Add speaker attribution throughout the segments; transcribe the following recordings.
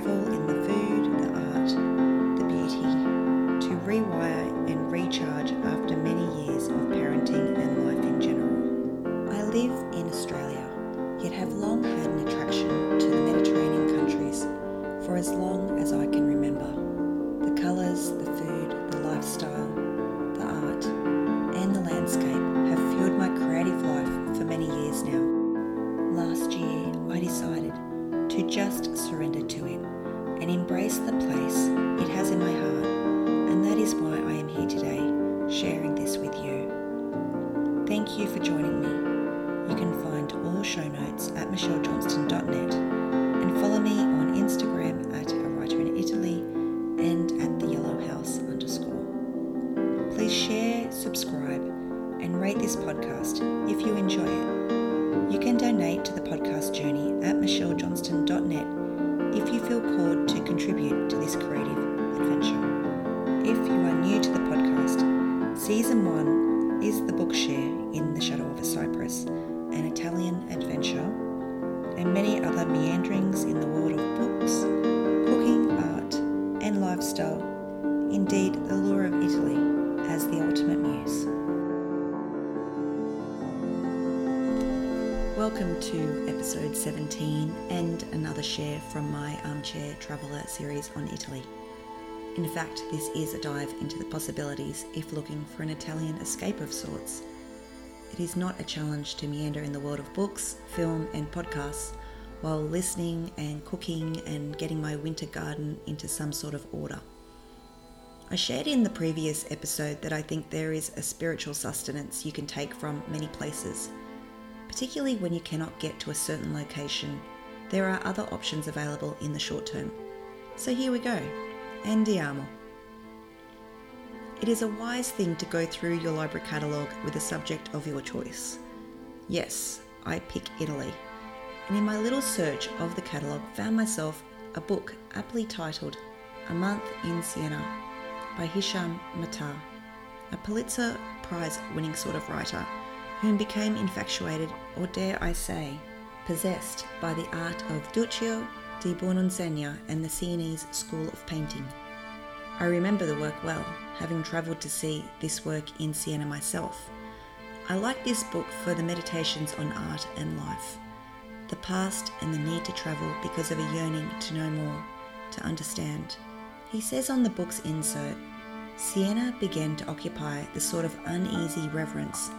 Speaker 1: to just surrender to it and embrace the place it has in my heart, and that is why I am here today, sharing this with you. Thank you for joining me. You can find all show notes at michellejohnston.net and follow me on Instagram at a writer in Italy Indeed, the lure of Italy as the ultimate muse. Welcome to episode 17 and another share from my Armchair Traveller series on Italy. In fact, this is a dive into the possibilities if looking for an Italian escape of sorts. It is not a challenge to meander in the world of books, film, and podcasts while listening and cooking and getting my winter garden into some sort of order. I shared in the previous episode that I think there is a spiritual sustenance you can take from many places. Particularly when you cannot get to a certain location, there are other options available in the short term. So here we go. Andiamo. It is a wise thing to go through your library catalogue with a subject of your choice. Yes, I pick Italy. And in my little search of the catalogue, found myself a book aptly titled A Month in Siena by Hisham Matar, a Pulitzer Prize winning sort of writer whom became infatuated, or dare I say, possessed by the art of Duccio di Buoninsegna and the Sienese school of painting. I remember the work well, having travelled to see this work in Siena myself. I like this book for the meditations on art and life, the past and the need to travel because of a yearning to know more, to understand. He says on the book's insert, Siena began to occupy the sort of uneasy reverence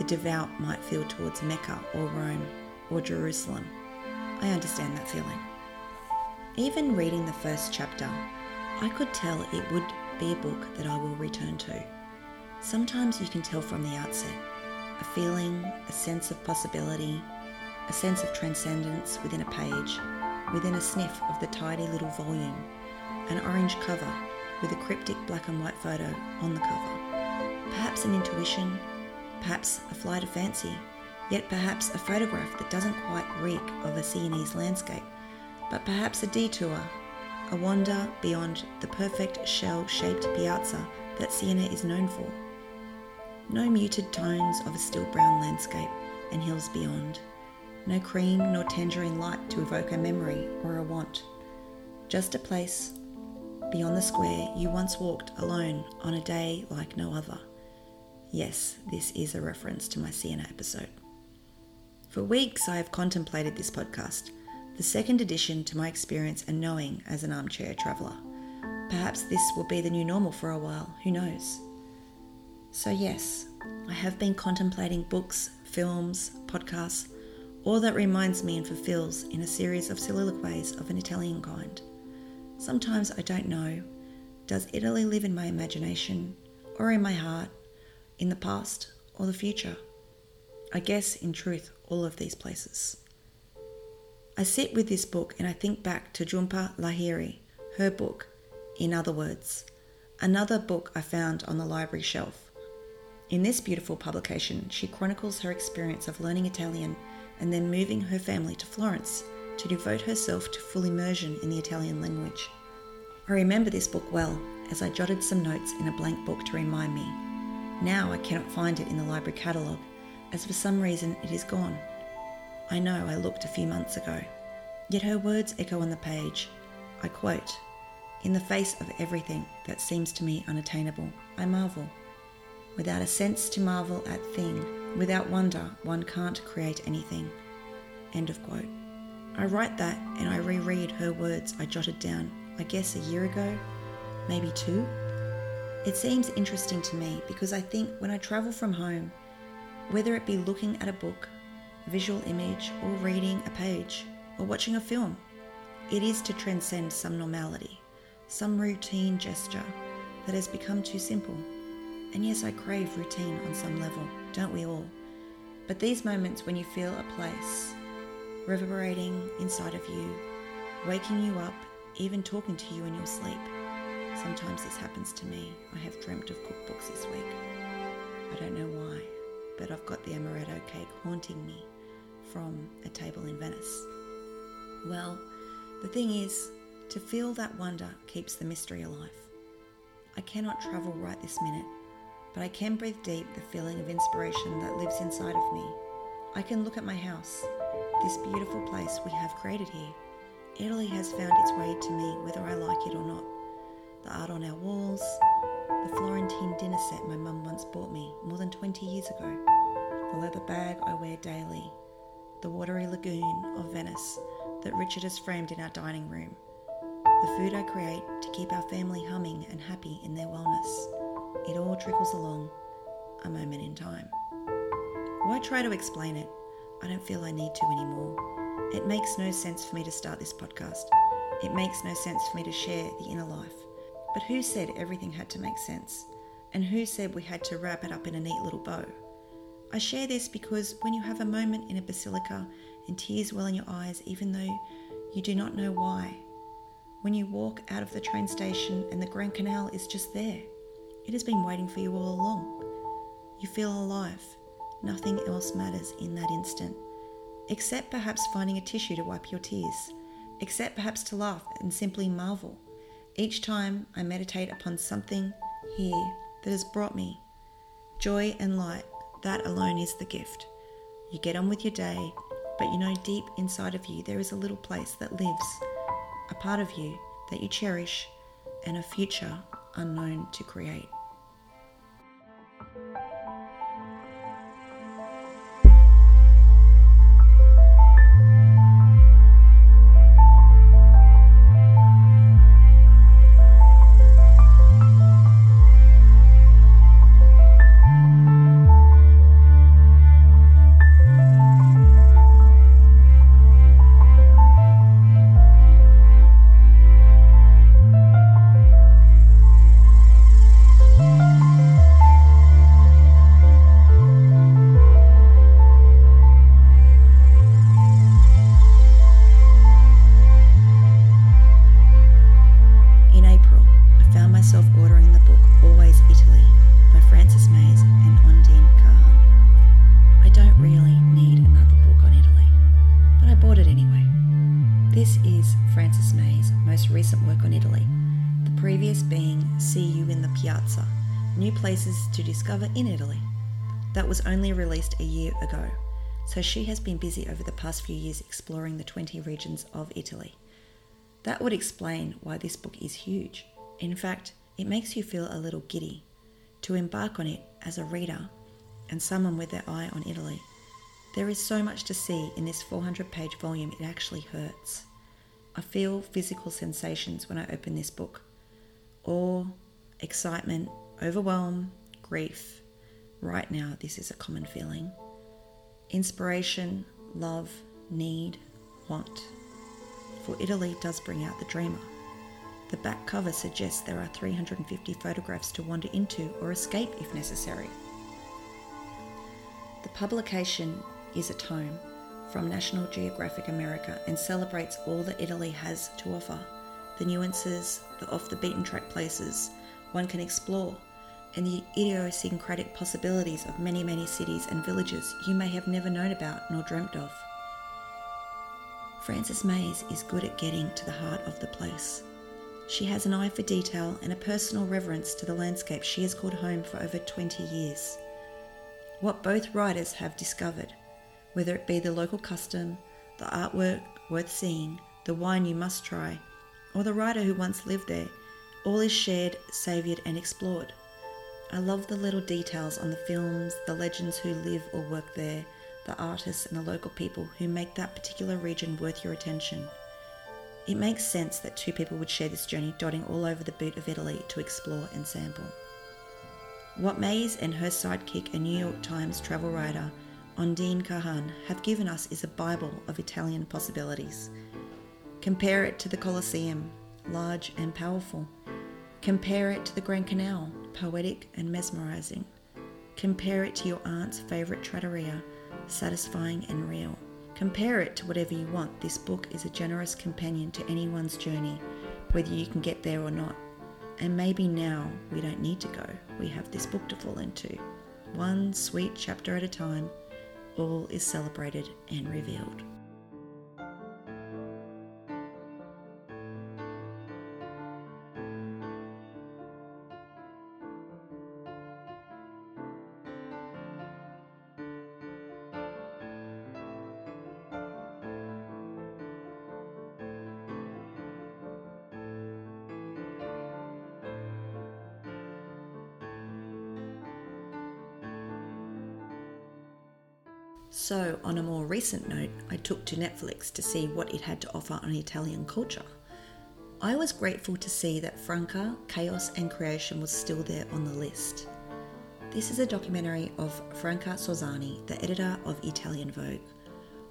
Speaker 1: the devout might feel towards Mecca or Rome or Jerusalem. I understand that feeling. Even reading the first chapter, I could tell it would be a book that I will return to. Sometimes you can tell from the outset a feeling, a sense of possibility, a sense of transcendence within a page, within a sniff of the tidy little volume, an orange cover with a cryptic black and white photo on the cover. Perhaps an intuition, perhaps a flight of fancy, yet perhaps a photograph that doesn't quite reek of a Sienese landscape, but perhaps a detour, a wander beyond the perfect shell shaped piazza that Siena is known for. No muted tones of a still brown landscape and hills beyond. No cream nor tangerine light to evoke a memory or a want. Just a place beyond the square you once walked alone on a day like no other. Yes, this is a reference to my Siena episode. For weeks, I have contemplated this podcast, the second addition to my experience and knowing as an armchair traveller. Perhaps this will be the new normal for a while, who knows? So, yes, I have been contemplating books, films, podcasts, all that reminds me and fulfills in a series of soliloquies of an Italian kind. Sometimes I don't know does Italy live in my imagination or in my heart? in the past or the future. I guess, in truth, all of these places. I sit with this book and I think back to Jhumpa Lahiri, her book, In Other Words, another book I found on the library shelf. In this beautiful publication, she chronicles her experience of learning Italian and then moving her family to Florence to devote herself to full immersion in the Italian language. I remember this book well as I jotted some notes in a blank book to remind me now I cannot find it in the library catalogue, as for some reason it is gone. I know I looked a few months ago. Yet her words echo on the page. I quote In the face of everything that seems to me unattainable, I marvel. Without a sense to marvel at thing, without wonder, one can't create anything. End of quote. I write that and I reread her words I jotted down, I guess a year ago, maybe two. It seems interesting to me because I think when I travel from home, whether it be looking at a book, visual image, or reading a page, or watching a film, it is to transcend some normality, some routine gesture that has become too simple. And yes, I crave routine on some level, don't we all? But these moments when you feel a place reverberating inside of you, waking you up, even talking to you in your sleep. Sometimes this happens to me. I have dreamt of cookbooks this week. I don't know why, but I've got the amaretto cake haunting me from a table in Venice. Well, the thing is, to feel that wonder keeps the mystery alive. I cannot travel right this minute, but I can breathe deep the feeling of inspiration that lives inside of me. I can look at my house, this beautiful place we have created here. Italy has found its way to me whether I like it or not. The art on our walls, the Florentine dinner set my mum once bought me more than 20 years ago, the leather bag I wear daily, the watery lagoon of Venice that Richard has framed in our dining room, the food I create to keep our family humming and happy in their wellness. It all trickles along, a moment in time. Why try to explain it? I don't feel I need to anymore. It makes no sense for me to start this podcast. It makes no sense for me to share the inner life. But who said everything had to make sense? And who said we had to wrap it up in a neat little bow? I share this because when you have a moment in a basilica and tears well in your eyes, even though you do not know why, when you walk out of the train station and the Grand Canal is just there, it has been waiting for you all along. You feel alive. Nothing else matters in that instant, except perhaps finding a tissue to wipe your tears, except perhaps to laugh and simply marvel. Each time I meditate upon something here that has brought me joy and light, that alone is the gift. You get on with your day, but you know deep inside of you there is a little place that lives, a part of you that you cherish, and a future unknown to create. Places to Discover in Italy. That was only released a year ago, so she has been busy over the past few years exploring the 20 regions of Italy. That would explain why this book is huge. In fact, it makes you feel a little giddy to embark on it as a reader and someone with their eye on Italy. There is so much to see in this 400 page volume, it actually hurts. I feel physical sensations when I open this book awe, excitement, overwhelm, grief. Right now, this is a common feeling. Inspiration, love, need, want. For Italy does bring out the dreamer. The back cover suggests there are 350 photographs to wander into or escape if necessary. The publication is a tome from National Geographic America and celebrates all that Italy has to offer the nuances, the off the beaten track places one can explore, and the idiosyncratic possibilities of many, many cities and villages you may have never known about nor dreamt of. Frances Mayes is good at getting to the heart of the place. She has an eye for detail and a personal reverence to the landscape she has called home for over 20 years. What both writers have discovered whether it be the local custom, the artwork worth seeing, the wine you must try, or the writer who once lived there, all is shared, savoured, and explored. I love the little details on the films, the legends who live or work there, the artists and the local people who make that particular region worth your attention. It makes sense that two people would share this journey dotting all over the boot of Italy to explore and sample. What Mayes and her sidekick, a New York Times travel writer, Ondine Cohane, have given us is a Bible of Italian possibilities. Compare it to the Colosseum, large and powerful. Compare it to the Grand Canal, poetic and mesmerizing. Compare it to your aunt's favourite trattoria, satisfying and real. Compare it to whatever you want. This book is a generous companion to anyone's journey, whether you can get there or not. And maybe now we don't need to go. We have this book to fall into. One sweet chapter at a time, all is celebrated and revealed. So, on a more recent note, I took to Netflix to see what it had to offer on Italian culture. I was grateful to see that Franca, Chaos and Creation was still there on the list. This is a documentary of Franca Sozzani, the editor of Italian Vogue.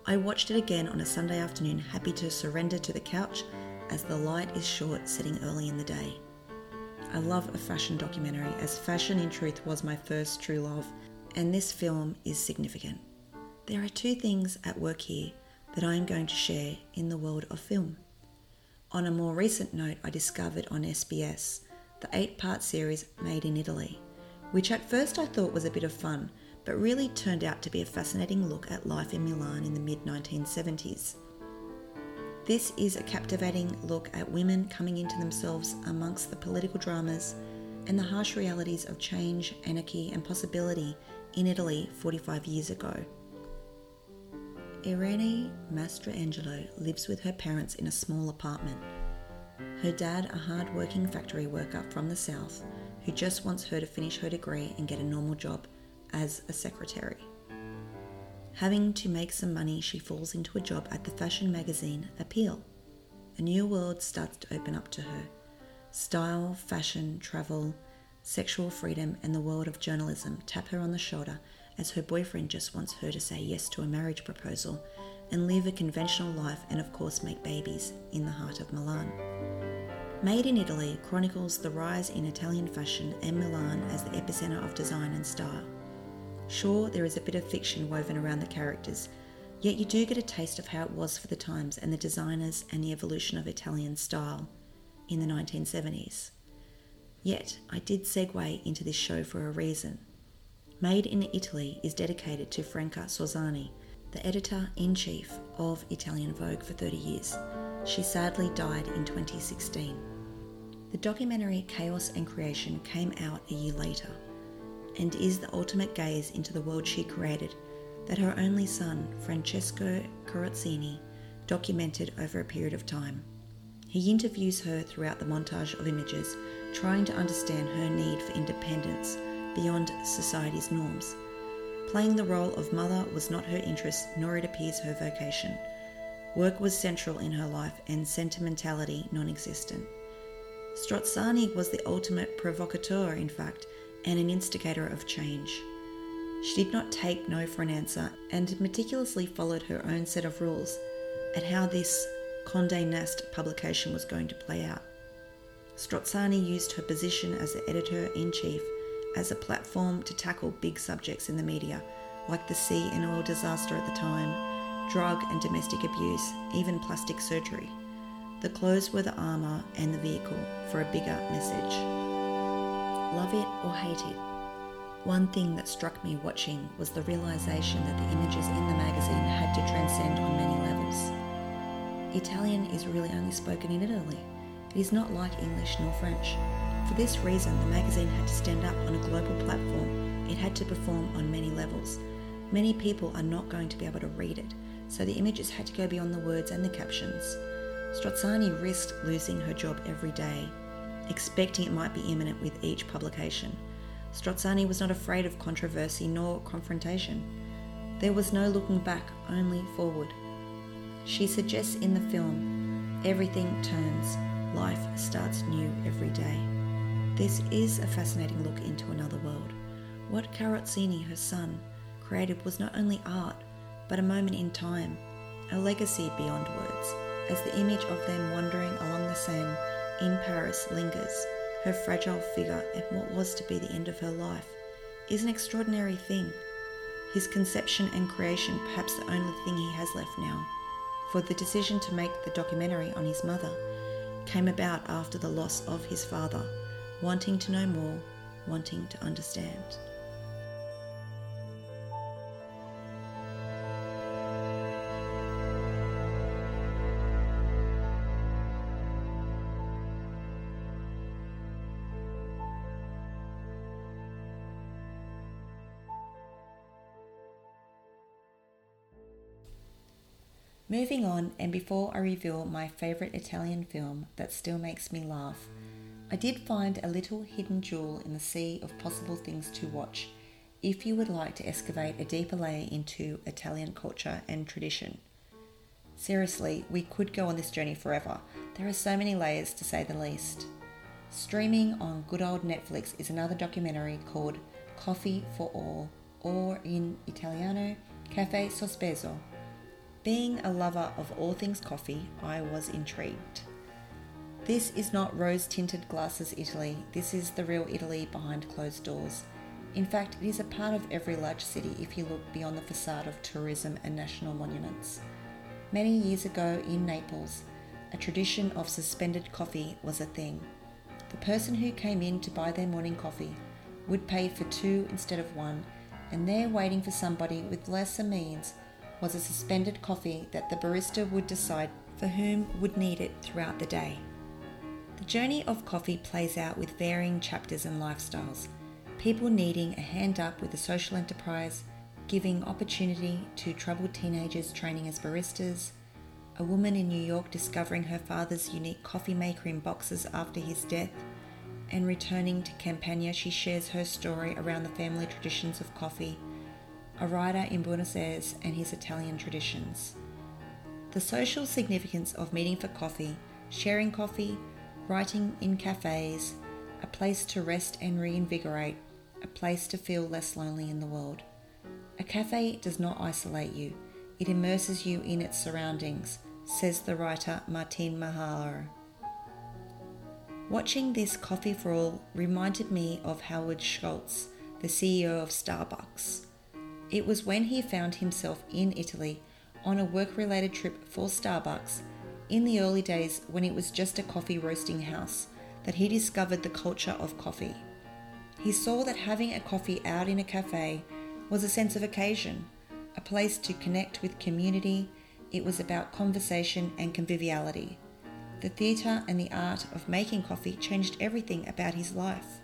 Speaker 1: I watched it again on a Sunday afternoon, happy to surrender to the couch as the light is short, setting early in the day. I love a fashion documentary, as fashion in truth was my first true love, and this film is significant. There are two things at work here that I am going to share in the world of film. On a more recent note, I discovered on SBS the eight part series Made in Italy, which at first I thought was a bit of fun, but really turned out to be a fascinating look at life in Milan in the mid 1970s. This is a captivating look at women coming into themselves amongst the political dramas and the harsh realities of change, anarchy, and possibility in Italy 45 years ago. Irene Mastrangelo lives with her parents in a small apartment. Her dad, a hard working factory worker from the south, who just wants her to finish her degree and get a normal job as a secretary. Having to make some money, she falls into a job at the fashion magazine Appeal. A new world starts to open up to her style, fashion, travel, sexual freedom, and the world of journalism tap her on the shoulder as her boyfriend just wants her to say yes to a marriage proposal and live a conventional life and, of course, make babies in the heart of Milan. Made in Italy chronicles the rise in Italian fashion and Milan as the epicenter of design and style. Sure, there is a bit of fiction woven around the characters, yet you do get a taste of how it was for the times and the designers and the evolution of Italian style in the 1970s. Yet, I did segue into this show for a reason. Made in Italy is dedicated to Franca Sozzani, the editor in chief of Italian Vogue for 30 years. She sadly died in 2016. The documentary Chaos and Creation came out a year later and is the ultimate gaze into the world she created that her only son, Francesco Carrozzini, documented over a period of time. He interviews her throughout the montage of images, trying to understand her need for independence beyond society's norms. Playing the role of mother was not her interest, nor it appears her vocation. Work was central in her life and sentimentality non existent. Strozzani was the ultimate provocateur, in fact, and an instigator of change. She did not take no for an answer and meticulously followed her own set of rules at how this Condé Nast publication was going to play out. Strozzani used her position as the editor in chief as a platform to tackle big subjects in the media, like the sea and oil disaster at the time, drug and domestic abuse, even plastic surgery. The clothes were the armour and the vehicle for a bigger message. Love it or hate it. One thing that struck me watching was the realization that the images in the magazine had to transcend on many levels. Italian is really only spoken in Italy. It is not like English nor French. For this reason, the magazine had to stand up on a global platform. It had to perform on many levels. Many people are not going to be able to read it. so the images had to go beyond the words and the captions. Strozzani risked losing her job every day, expecting it might be imminent with each publication. Strozzani was not afraid of controversy nor confrontation. There was no looking back, only forward. She suggests in the film, everything turns, life starts new every day. This is a fascinating look into another world. What Carrozzini, her son, created was not only art, but a moment in time, a legacy beyond words, as the image of them wandering along the Seine in Paris lingers, her fragile figure and what was to be the end of her life, is an extraordinary thing. His conception and creation, perhaps the only thing he has left now, for the decision to make the documentary on his mother came about after the loss of his father, wanting to know more, wanting to understand. Moving on, and before I reveal my favourite Italian film that still makes me laugh, I did find a little hidden jewel in the sea of possible things to watch if you would like to excavate a deeper layer into Italian culture and tradition. Seriously, we could go on this journey forever. There are so many layers to say the least. Streaming on good old Netflix is another documentary called Coffee for All, or in Italiano, Caffè Sospeso being a lover of all things coffee, I was intrigued. This is not rose tinted glasses Italy, this is the real Italy behind closed doors. In fact, it is a part of every large city if you look beyond the facade of tourism and national monuments. Many years ago in Naples, a tradition of suspended coffee was a thing. The person who came in to buy their morning coffee would pay for two instead of one, and there waiting for somebody with lesser means was a suspended coffee that the barista would decide for whom would need it throughout the day. The journey of coffee plays out with varying chapters and lifestyles. People needing a hand up with a social enterprise, giving opportunity to troubled teenagers training as baristas, a woman in New York discovering her father's unique coffee maker in boxes after his death, and returning to Campania, she shares her story around the family traditions of coffee a writer in Buenos Aires and his Italian traditions. The social significance of meeting for coffee, sharing coffee, writing in cafes, a place to rest and reinvigorate, a place to feel less lonely in the world. A cafe does not isolate you, it immerses you in its surroundings, says the writer Martin Mahler. Watching this Coffee for All reminded me of Howard Schultz, the CEO of Starbucks. It was when he found himself in Italy on a work related trip for Starbucks in the early days when it was just a coffee roasting house that he discovered the culture of coffee. He saw that having a coffee out in a cafe was a sense of occasion, a place to connect with community. It was about conversation and conviviality. The theatre and the art of making coffee changed everything about his life.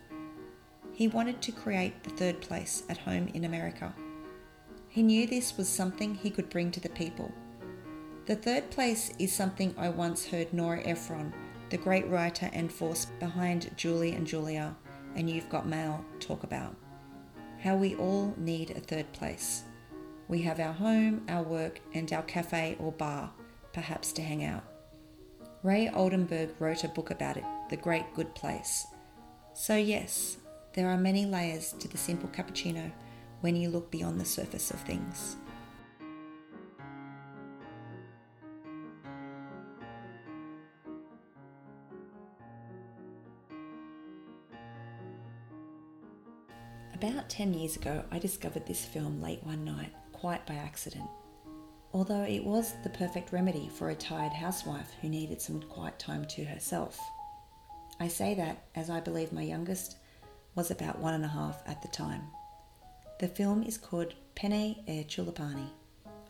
Speaker 1: He wanted to create the third place at home in America. He knew this was something he could bring to the people. The third place is something I once heard Nora Ephron, the great writer and force behind Julie and Julia, and You've Got Mail, talk about. How we all need a third place. We have our home, our work, and our cafe or bar, perhaps to hang out. Ray Oldenburg wrote a book about it, The Great Good Place. So, yes, there are many layers to the simple cappuccino when you look beyond the surface of things. 10 years ago, I discovered this film late one night, quite by accident. Although it was the perfect remedy for a tired housewife who needed some quiet time to herself. I say that as I believe my youngest was about one and a half at the time. The film is called Pane e Tulipani,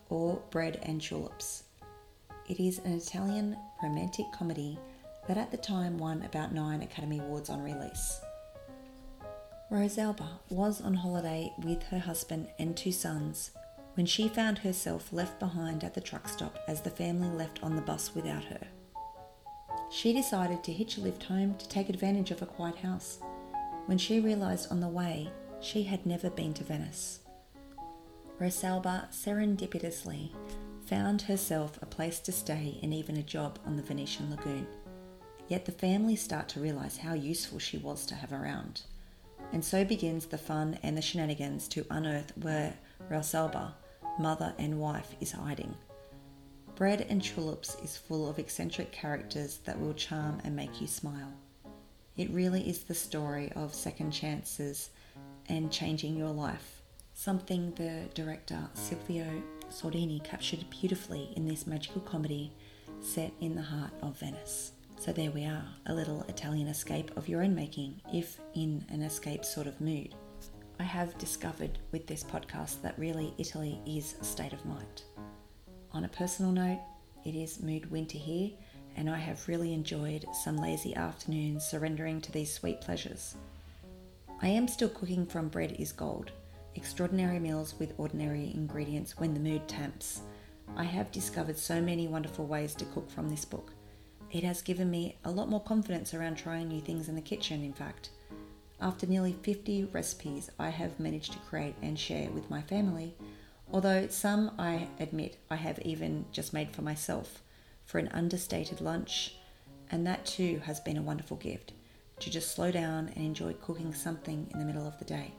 Speaker 1: or Bread and Tulips. It is an Italian romantic comedy that at the time won about nine Academy Awards on release. Rosalba was on holiday with her husband and two sons when she found herself left behind at the truck stop as the family left on the bus without her. She decided to hitch a lift home to take advantage of a quiet house when she realised on the way she had never been to Venice. Rosalba serendipitously found herself a place to stay and even a job on the Venetian lagoon. Yet the family start to realise how useful she was to have around. And so begins the fun and the shenanigans to unearth where Rosalba, mother and wife, is hiding. Bread and Tulips is full of eccentric characters that will charm and make you smile. It really is the story of second chances and changing your life, something the director Silvio Soldini captured beautifully in this magical comedy set in the heart of Venice. So there we are, a little Italian escape of your own making, if in an escape sort of mood. I have discovered with this podcast that really Italy is a state of mind. On a personal note, it is mood winter here, and I have really enjoyed some lazy afternoons surrendering to these sweet pleasures. I am still cooking from Bread is Gold, extraordinary meals with ordinary ingredients when the mood tamps. I have discovered so many wonderful ways to cook from this book. It has given me a lot more confidence around trying new things in the kitchen, in fact. After nearly 50 recipes I have managed to create and share with my family, although some I admit I have even just made for myself for an understated lunch, and that too has been a wonderful gift to just slow down and enjoy cooking something in the middle of the day.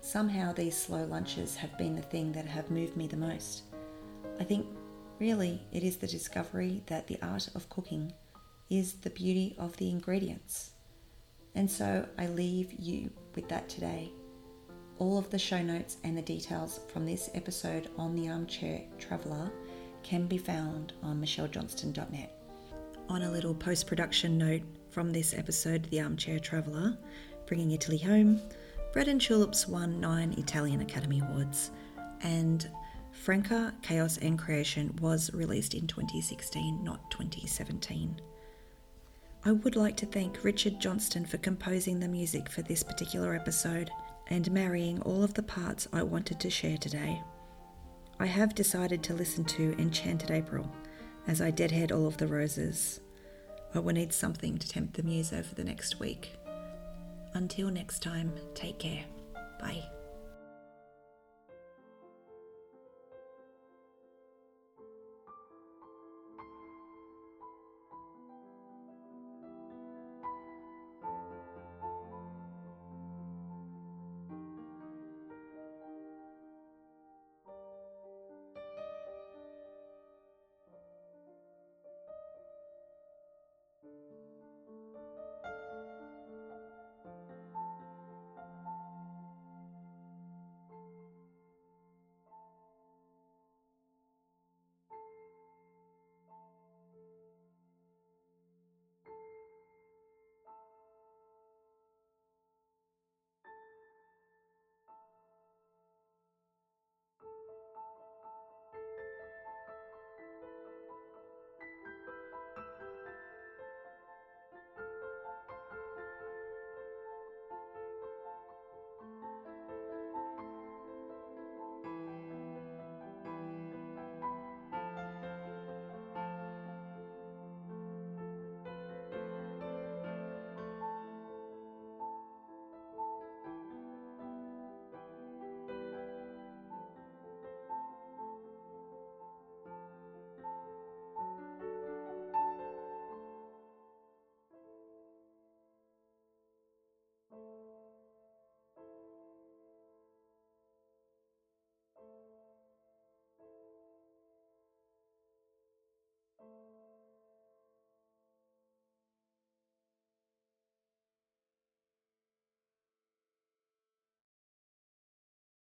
Speaker 1: Somehow, these slow lunches have been the thing that have moved me the most. I think really it is the discovery that the art of cooking is the beauty of the ingredients. And so I leave you with that today. All of the show notes and the details from this episode on the Armchair Traveller can be found on michellejohnston.net. On a little post production note from this episode, The Armchair Traveller, Bringing Italy Home, Bread and Tulips won nine Italian Academy Awards, and Franca, Chaos and Creation was released in 2016, not 2017. I would like to thank Richard Johnston for composing the music for this particular episode and marrying all of the parts I wanted to share today. I have decided to listen to Enchanted April as I deadhead all of the roses. I will need something to tempt the muse over the next week. Until next time, take care. Bye.